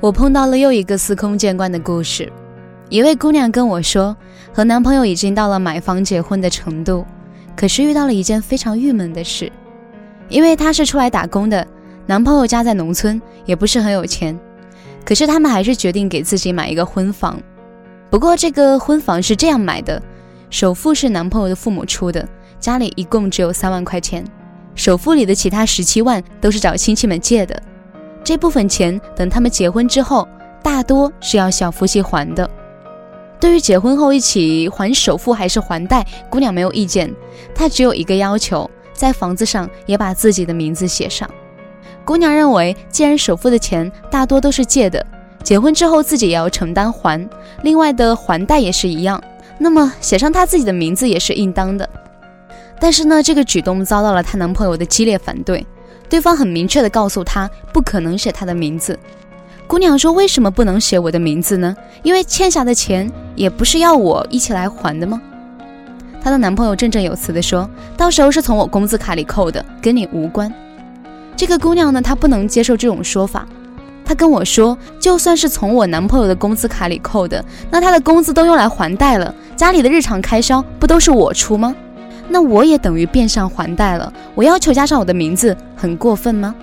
我碰到了又一个司空见惯的故事。一位姑娘跟我说，和男朋友已经到了买房结婚的程度，可是遇到了一件非常郁闷的事。因为她是出来打工的，男朋友家在农村，也不是很有钱，可是他们还是决定给自己买一个婚房。不过这个婚房是这样买的，首付是男朋友的父母出的，家里一共只有三万块钱，首付里的其他十七万都是找亲戚们借的。这部分钱等他们结婚之后，大多是要小夫妻还的。对于结婚后一起还首付还是还贷，姑娘没有意见。她只有一个要求，在房子上也把自己的名字写上。姑娘认为，既然首付的钱大多都是借的，结婚之后自己也要承担还，另外的还贷也是一样，那么写上她自己的名字也是应当的。但是呢，这个举动遭到了她男朋友的激烈反对。对方很明确地告诉他，不可能写他的名字。姑娘说：“为什么不能写我的名字呢？因为欠下的钱也不是要我一起来还的吗？”她的男朋友振振有词地说：“到时候是从我工资卡里扣的，跟你无关。”这个姑娘呢，她不能接受这种说法。她跟我说：“就算是从我男朋友的工资卡里扣的，那他的工资都用来还贷了，家里的日常开销不都是我出吗？”那我也等于变相还贷了。我要求加上我的名字，很过分吗？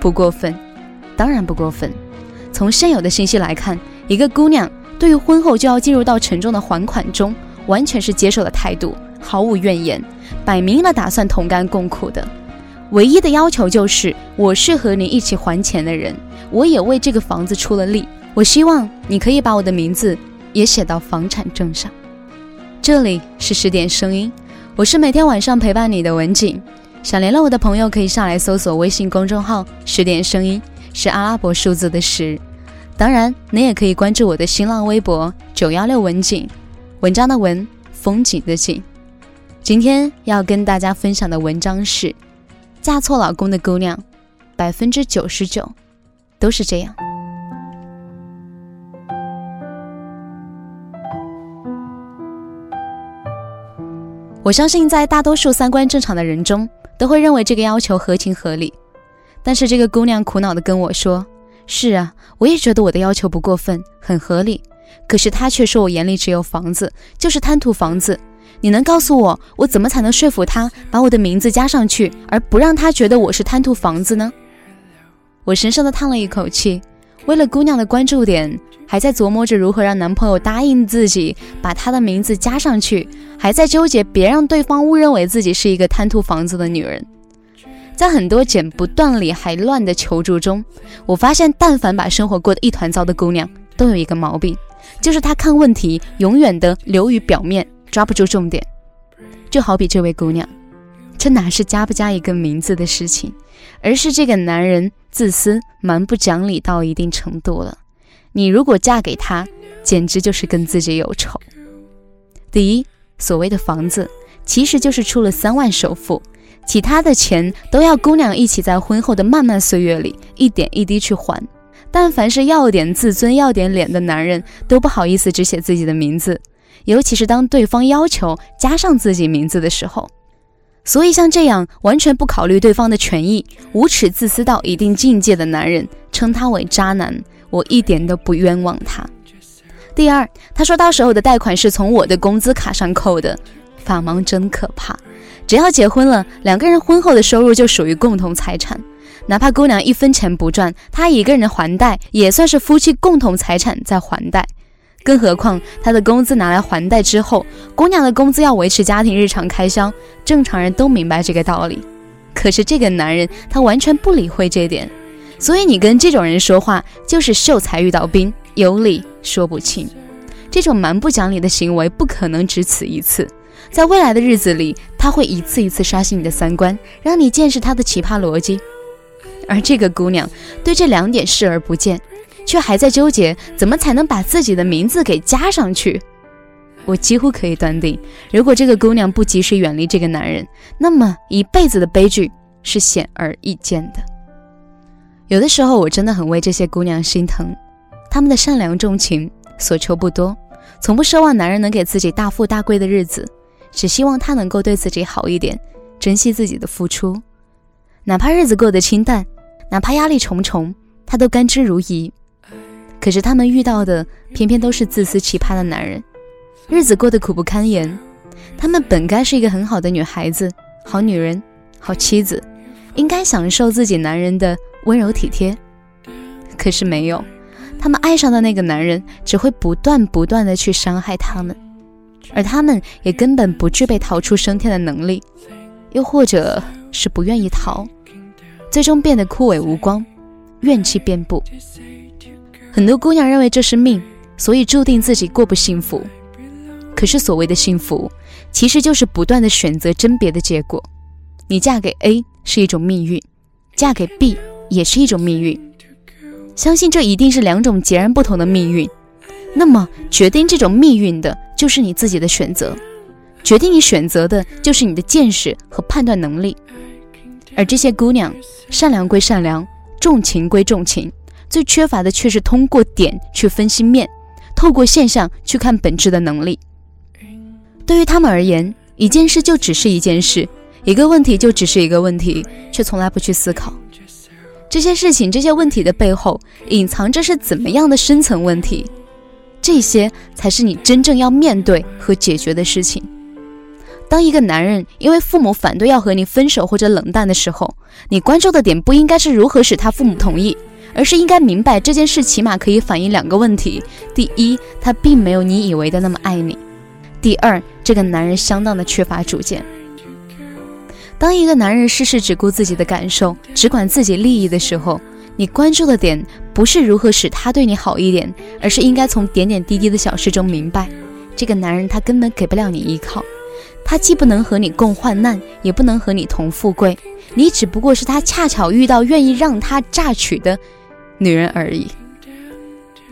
不过分，当然不过分。从现有的信息来看，一个姑娘对于婚后就要进入到沉重的还款中，完全是接受的态度，毫无怨言，摆明了打算同甘共苦的。唯一的要求就是，我是和你一起还钱的人，我也为这个房子出了力。我希望你可以把我的名字也写到房产证上。这里是十点声音。我是每天晚上陪伴你的文景，想联络我的朋友可以上来搜索微信公众号“十点声音”，是阿拉伯数字的十。当然，你也可以关注我的新浪微博“九幺六文景”，文章的文，风景的景。今天要跟大家分享的文章是：嫁错老公的姑娘，百分之九十九都是这样。我相信，在大多数三观正常的人中，都会认为这个要求合情合理。但是这个姑娘苦恼地跟我说：“是啊，我也觉得我的要求不过分，很合理。可是他却说我眼里只有房子，就是贪图房子。你能告诉我，我怎么才能说服他把我的名字加上去，而不让他觉得我是贪图房子呢？”我深深地叹了一口气。为了姑娘的关注点，还在琢磨着如何让男朋友答应自己把她的名字加上去，还在纠结别让对方误认为自己是一个贪图房子的女人。在很多剪不断理还乱的求助中，我发现，但凡把生活过得一团糟的姑娘，都有一个毛病，就是她看问题永远的流于表面，抓不住重点。就好比这位姑娘，这哪是加不加一个名字的事情，而是这个男人。自私、蛮不讲理到一定程度了，你如果嫁给他，简直就是跟自己有仇。第一，所谓的房子，其实就是出了三万首付，其他的钱都要姑娘一起在婚后的漫漫岁月里一点一滴去还。但凡是要点自尊、要点脸的男人，都不好意思只写自己的名字，尤其是当对方要求加上自己名字的时候。所以，像这样完全不考虑对方的权益、无耻自私到一定境界的男人，称他为渣男，我一点都不冤枉他。第二，他说到时候的贷款是从我的工资卡上扣的，法盲真可怕。只要结婚了，两个人婚后的收入就属于共同财产，哪怕姑娘一分钱不赚，他一个人还贷，也算是夫妻共同财产在还贷。更何况，他的工资拿来还贷之后，姑娘的工资要维持家庭日常开销，正常人都明白这个道理。可是这个男人他完全不理会这点，所以你跟这种人说话就是秀才遇到兵，有理说不清。这种蛮不讲理的行为不可能只此一次，在未来的日子里，他会一次一次刷新你的三观，让你见识他的奇葩逻辑。而这个姑娘对这两点视而不见。却还在纠结怎么才能把自己的名字给加上去。我几乎可以断定，如果这个姑娘不及时远离这个男人，那么一辈子的悲剧是显而易见的。有的时候，我真的很为这些姑娘心疼，她们的善良重情，所求不多，从不奢望男人能给自己大富大贵的日子，只希望他能够对自己好一点，珍惜自己的付出，哪怕日子过得清淡，哪怕压力重重，她都甘之如饴。可是他们遇到的偏偏都是自私奇葩的男人，日子过得苦不堪言。他们本该是一个很好的女孩子、好女人、好妻子，应该享受自己男人的温柔体贴，可是没有。他们爱上的那个男人只会不断不断的去伤害他们，而他们也根本不具备逃出升天的能力，又或者是不愿意逃，最终变得枯萎无光，怨气遍布。很多姑娘认为这是命，所以注定自己过不幸福。可是所谓的幸福，其实就是不断的选择甄别的结果。你嫁给 A 是一种命运，嫁给 B 也是一种命运。相信这一定是两种截然不同的命运。那么决定这种命运的就是你自己的选择，决定你选择的就是你的见识和判断能力。而这些姑娘，善良归善良，重情归重情。最缺乏的却是通过点去分析面，透过现象去看本质的能力。对于他们而言，一件事就只是一件事，一个问题就只是一个问题，却从来不去思考这些事情、这些问题的背后隐藏着是怎么样的深层问题。这些才是你真正要面对和解决的事情。当一个男人因为父母反对要和你分手或者冷淡的时候，你关注的点不应该是如何使他父母同意。而是应该明白这件事，起码可以反映两个问题：第一，他并没有你以为的那么爱你；第二，这个男人相当的缺乏主见。当一个男人事事只顾自己的感受，只管自己利益的时候，你关注的点不是如何使他对你好一点，而是应该从点点滴滴的小事中明白，这个男人他根本给不了你依靠，他既不能和你共患难，也不能和你同富贵，你只不过是他恰巧遇到愿意让他榨取的。女人而已，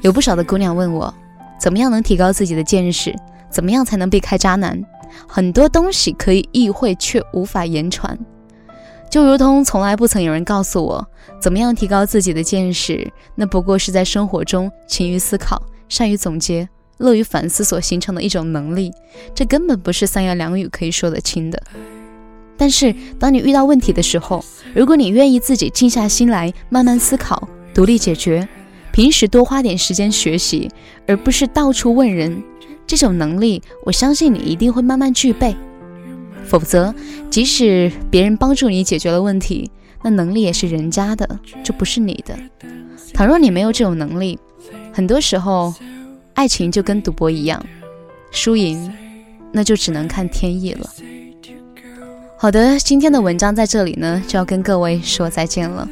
有不少的姑娘问我，怎么样能提高自己的见识？怎么样才能避开渣男？很多东西可以意会，却无法言传。就如同从来不曾有人告诉我，怎么样提高自己的见识？那不过是在生活中勤于思考、善于总结、乐于反思所形成的一种能力。这根本不是三言两语可以说得清的。但是，当你遇到问题的时候，如果你愿意自己静下心来，慢慢思考。独立解决，平时多花点时间学习，而不是到处问人。这种能力，我相信你一定会慢慢具备。否则，即使别人帮助你解决了问题，那能力也是人家的，就不是你的。倘若你没有这种能力，很多时候，爱情就跟赌博一样，输赢那就只能看天意了。好的，今天的文章在这里呢，就要跟各位说再见了。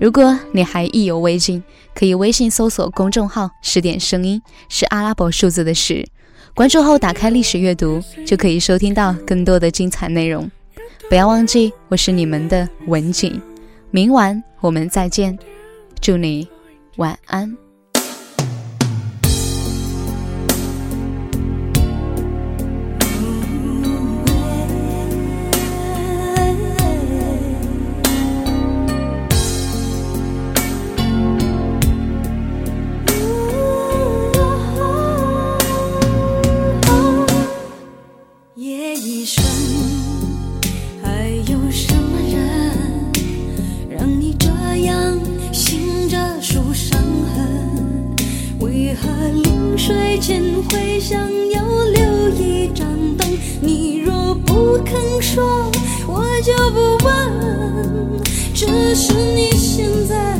如果你还意犹未尽，可以微信搜索公众号“十点声音”，是阿拉伯数字的十。关注后打开历史阅读，就可以收听到更多的精彩内容。不要忘记，我是你们的文景。明晚我们再见，祝你晚安。我就不问，只是你现在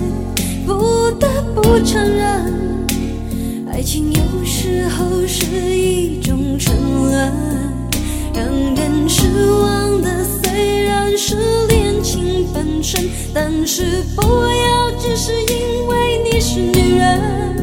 不得不承认，爱情有时候是一种沉沦，让人失望的虽然是恋情本身，但是不要只是因为你是女人。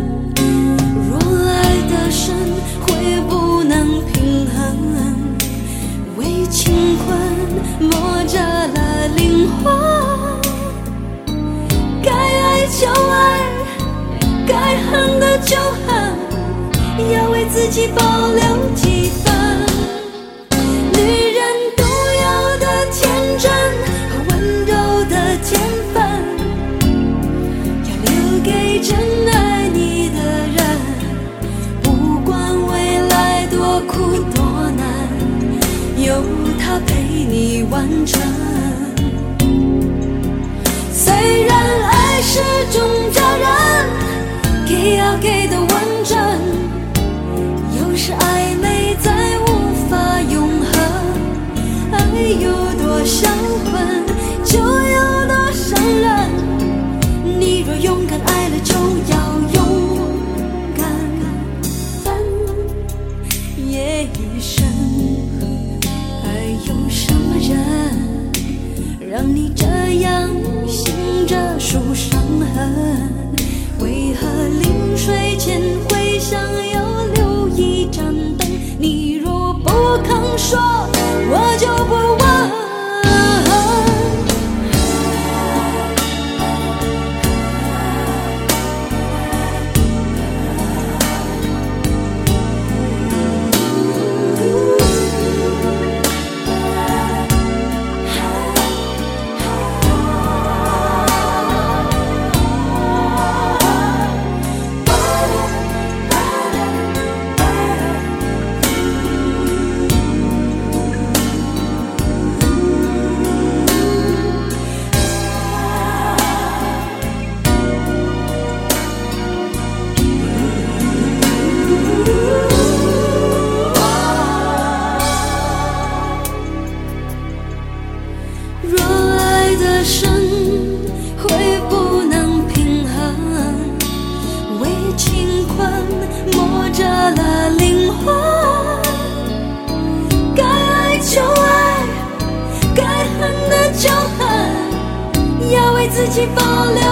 成。要为